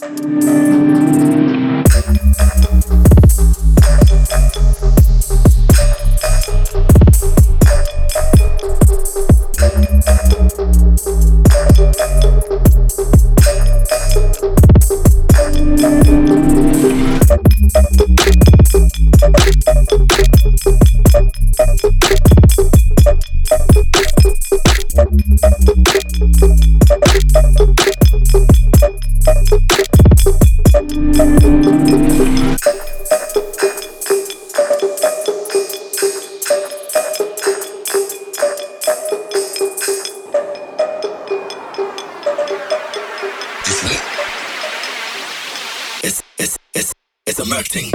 Thank some acting.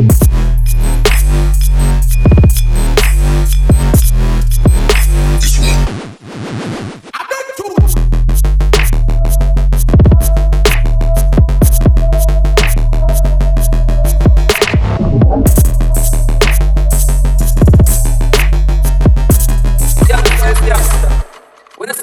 Thank